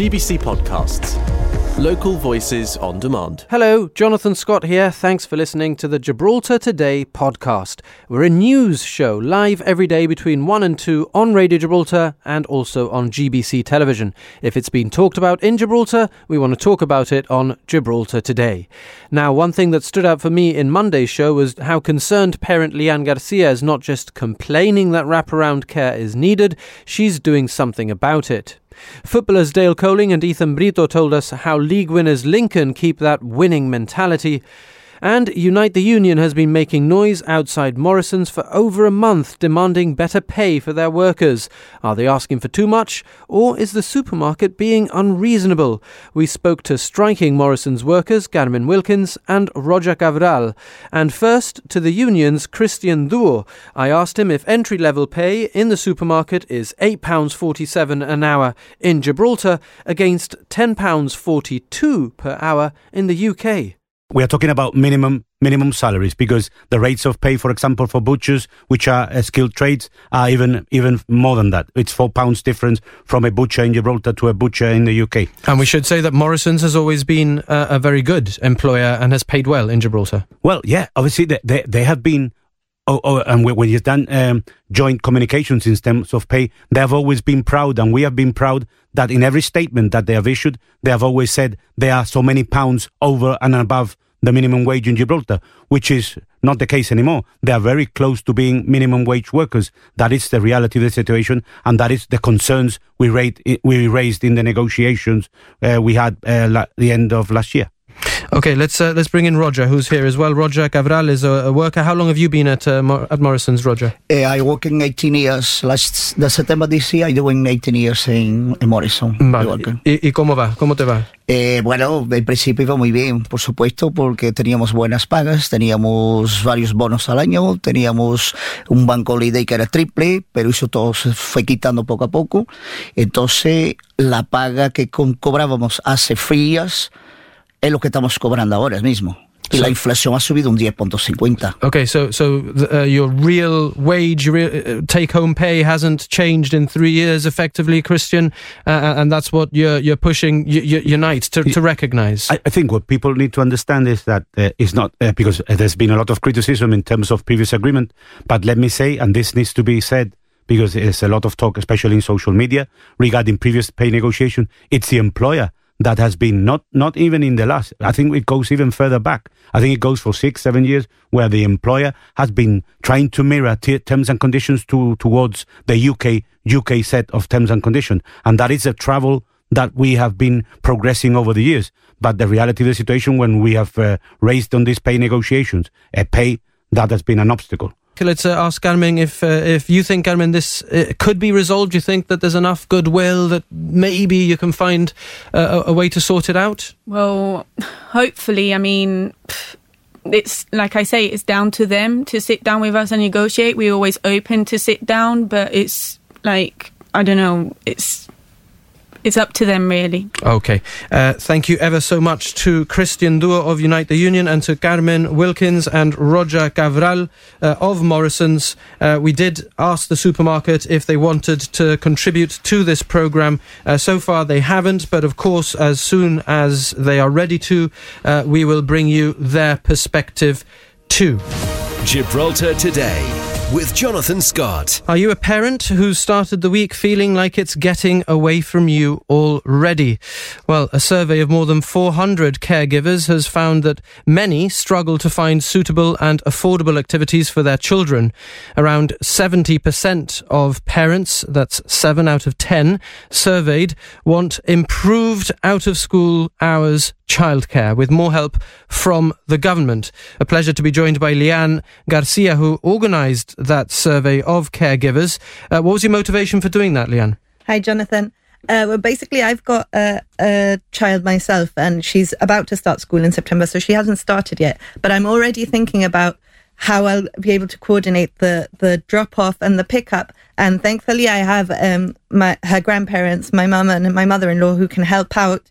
GBC Podcasts. Local voices on demand. Hello, Jonathan Scott here. Thanks for listening to the Gibraltar Today podcast. We're a news show live every day between 1 and 2 on Radio Gibraltar and also on GBC television. If it's been talked about in Gibraltar, we want to talk about it on Gibraltar Today. Now, one thing that stood out for me in Monday's show was how concerned parent Lianne Garcia is not just complaining that wraparound care is needed, she's doing something about it. Footballers Dayle Coeling and Ethan Britto told us how league winners Lincoln keep that winning mentality. And Unite the Union has been making noise outside Morrison's for over a month, demanding better pay for their workers. Are they asking for too much, or is the supermarket being unreasonable? We spoke to striking Morrison's workers, Carmen Wilkins and Roger Cabral. And first, to the union's Christian Duo. I asked him if entry level pay in the supermarket is £8.47 an hour in Gibraltar against £10.42 per hour in the UK. We are talking about minimum minimum salaries because the rates of pay, for example, for butchers, which are uh, skilled trades, are even even more than that. It's four pounds difference from a butcher in Gibraltar to a butcher in the UK. And we should say that Morrison's has always been uh, a very good employer and has paid well in Gibraltar. Well, yeah, obviously they they, they have been. Oh, oh, and when you've done um, joint communications in terms of pay, they have always been proud, and we have been proud that in every statement that they have issued, they have always said they are so many pounds over and above the minimum wage in Gibraltar, which is not the case anymore. They are very close to being minimum wage workers. That is the reality of the situation, and that is the concerns we, rate, we raised in the negotiations uh, we had uh, la- the end of last year. Okay, let's uh, let's bring in Roger, who's here as well. Roger Cabral is a, a worker. How long have you been at uh, Mor- at Morrison's, Roger? Uh, I work in 18 years. Last the September this year, I doing 18 years in, in Morrison. Vale. ¿Y, ¿Y, cómo va? ¿Cómo te va? Eh, bueno, en principio iba muy bien, por supuesto, porque teníamos buenas pagas, teníamos varios bonos al año, teníamos un banco holiday que era triple, pero eso todo se fue quitando poco a poco. Entonces, la paga que co cobrábamos hace frías es lo que estamos cobrando ahora mismo. Y so, la inflación ha subido un 10.50. Okay, so so uh, your real wage, your real, uh, take-home pay hasn't changed in three years, effectively, Christian, uh, and that's what you're you're pushing Unite to, to recognise. I, I, think what people need to understand is that uh, it's not uh, because there's been a lot of criticism in terms of previous agreement, but let me say, and this needs to be said because there's a lot of talk, especially in social media, regarding previous pay negotiation. It's the employer that has been not not even in the last. I think it goes even further back. I think it goes for six, seven years, where the employer has been trying to mirror t- terms and conditions to towards the UK UK set of terms and conditions, and that is a travel that we have been progressing over the years. But the reality of the situation, when we have uh, raised on these pay negotiations, a pay that has been an obstacle. Let's uh, ask Carmen if uh, if you think Carmen this uh, could be resolved. You think that there's enough goodwill that maybe you can find a, a, way to sort it out? Well, hopefully. I mean, it's like I say, it's down to them to sit down with us and negotiate. We're always open to sit down, but it's like I don't know. It's it's up to them, really. Okay. Uh, thank you ever so much to Christian Duo of Unite the Union and to Carmen Wilkins and Roger Cabral uh, of Morrison's. Uh, we did ask the supermarket if they wanted to contribute to this programme. Uh, so far, they haven't, but of course, as soon as they are ready to, uh, we will bring you their perspective too. Gibraltar Today with Jonathan Scott. Are you a parent who started the week feeling like it's getting away from you already? Well, a survey of more than 400 caregivers has found that many struggle to find suitable and affordable activities for their children. Around 70% of parents, that's 7 out of 10, surveyed want improved out of school hours childcare with more help from the government. A pleasure to be joined by Lianne Garcia, who organised that survey of caregivers. Uh, what was your motivation for doing that, Lianne? Hi, Jonathan. Uh, well, basically, I've got a, a, child myself, and she's about to start school in September, so she hasn't started yet. But I'm already thinking about how I'll be able to coordinate the the drop off and the pickup. And thankfully, I have um, my her grandparents, my mum and my mother in law, who can help out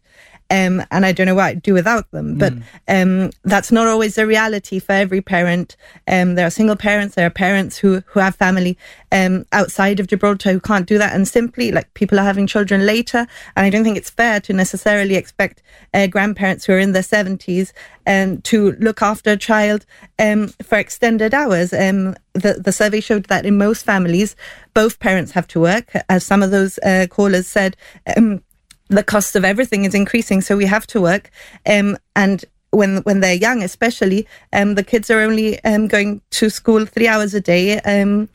Um, and I don't know what I'd do without them. But um, that's not always a reality for every parent. Um, there are single parents, there are parents who, who have family um, outside of Gibraltar who can't do that. And simply, like, people are having children later. And I don't think it's fair to necessarily expect uh, grandparents who are in their 70s um, to look after a child um, for extended hours. Um, the, the survey showed that in most families, both parents have to work. As some of those uh, callers said, um, the cost of everything is increasing, so we have to work. Um, and when when they're young, especially, um, the kids are only um, going to school three hours a day. Um,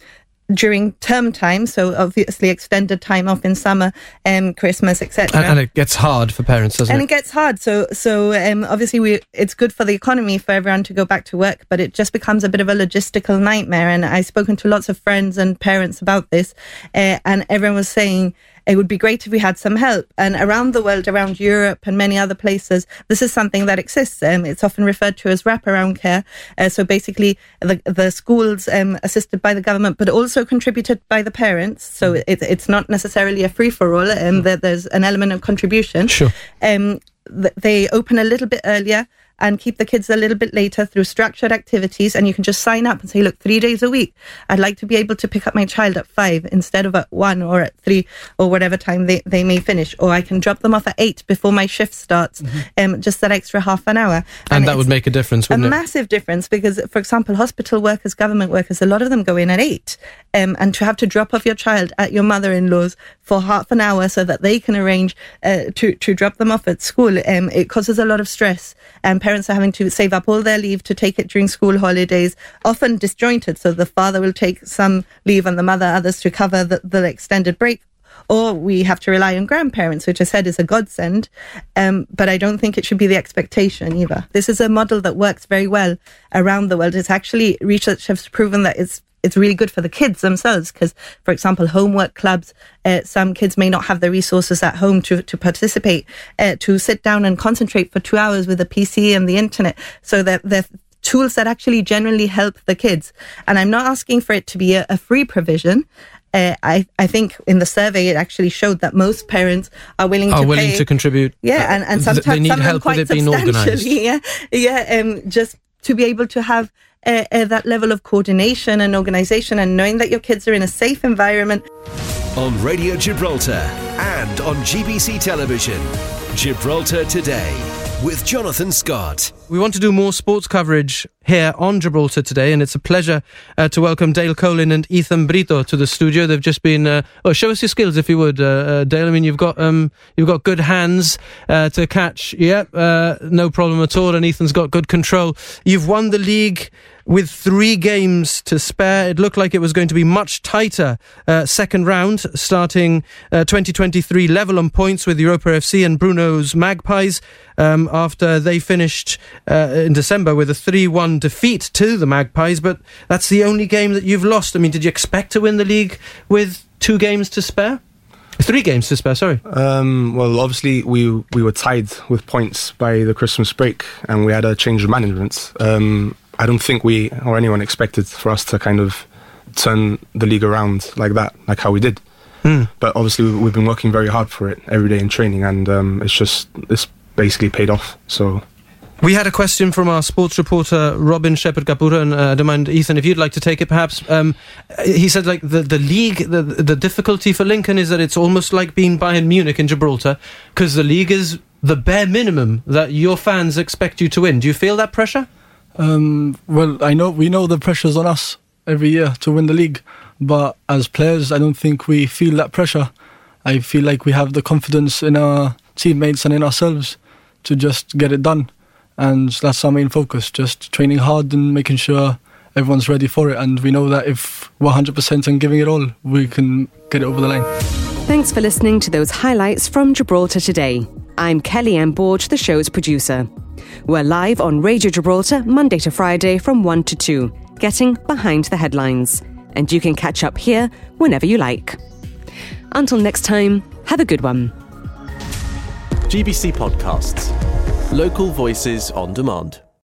during term time, so obviously extended time off in summer, um, Christmas, etc. And, and it gets hard for parents, doesn't and it? And it gets hard. So, so um, obviously, we it's good for the economy for everyone to go back to work, but it just becomes a bit of a logistical nightmare. And I've spoken to lots of friends and parents about this, uh, and everyone was saying it would be great if we had some help. And around the world, around Europe and many other places, this is something that exists. Um, it's often referred to as wraparound care. Uh, so basically, the the schools um, assisted by the government, but also contributed by the parents. So it, it's not necessarily a free for all. Um, there, there's an element of contribution. Sure. Um, th- they open a little bit earlier and keep the kids a little bit later through structured activities. And you can just sign up and say, look, three days a week, I'd like to be able to pick up my child at five instead of at one or at three or whatever time they, they may finish. Or I can drop them off at eight before my shift starts, um, just that extra half an hour. Mm-hmm. And, that would make a difference, a wouldn't it? massive difference because, for example, hospital workers, government workers, a lot of them go in at eight. Um, and to have to drop off your child at your mother in law's for half an hour so that they can arrange uh, to, to drop them off at school, um, it causes a lot of stress. And parents are having to save up all their leave to take it during school holidays, often disjointed. So the father will take some leave and the mother others to cover the, the extended break or we have to rely on grandparents, which I said is a godsend. Um, but I don't think it should be the expectation either. This is a model that works very well around the world. It's actually research has proven that it's it's really good for the kids themselves because, for example, homework clubs. Uh, some kids may not have the resources at home to to participate, uh, to sit down and concentrate for two hours with a PC and the internet. So that they're tools that actually generally help the kids. And I'm not asking for it to be a, a free provision. Uh, I, I think in the survey it actually showed that most parents are willing Are to willing pay. to contribute. Yeah, and, and sometimes they need some of them help with quite it being organised. Yeah, yeah, um, just to be able to have uh, uh, that level of coordination and organisation, and knowing that your kids are in a safe environment. On Radio Gibraltar and on GBC Television. Gibraltar Today with Jonathan Scott. We want to do more sports coverage here on Gibraltar today, and it's a pleasure uh, to welcome Dayle Coeling and Ethan Britto to the studio. They've just been. Uh, oh, show us your skills if you would, uh, uh, Dayle. I mean, you've got um, you've got good hands uh, to catch. Yep, uh, no problem at all. And Ethan's got good control. You've won the league with three games to spare. It looked like it was going to be much tighter. Uh, second round, starting uh, 2023 level on points with Europa FC and Bruno's Magpies um, after they finished uh, in December with a 3 1 defeat to the Magpies. But that's the only game that you've lost. I mean, did you expect to win the league with two games to spare? Three games to spare, sorry. Um, well, obviously we we were tied with points by the Christmas break, and we had a change of management. Um, I don't think we or anyone expected for us to kind of turn the league around like that, like how we did. Hmm. But obviously we- we've been working very hard for it every day in training, and um, it's just it's basically paid off. So We had a question from our sports reporter Robin Shepherd Kapura, and uh, I don't mind Ethan if you'd like to take it. Perhaps um, he said like the the league, the the difficulty for Lincoln is that it's almost like being Bayern Munich in Gibraltar because the league is the bare minimum that your fans expect you to win. Do you feel that pressure? Um, well, I know we know the pressure's on us every year to win the league, but as players, I don't think we feel that pressure. I feel like we have the confidence in our teammates and in ourselves to just get it done, and that's our main focus: just training hard and making sure everyone's ready for it. And we know that if we're 100% and giving it all, we can get it over the line. Thanks for listening to those highlights from Gibraltar today. I'm Kelly M. Borge, the show's producer. We're live on Radio Gibraltar Monday to Friday from 1 to 2, getting behind the headlines. And you can catch up here whenever you like. Until next time, have a good one. GBC Podcasts. Local voices on demand.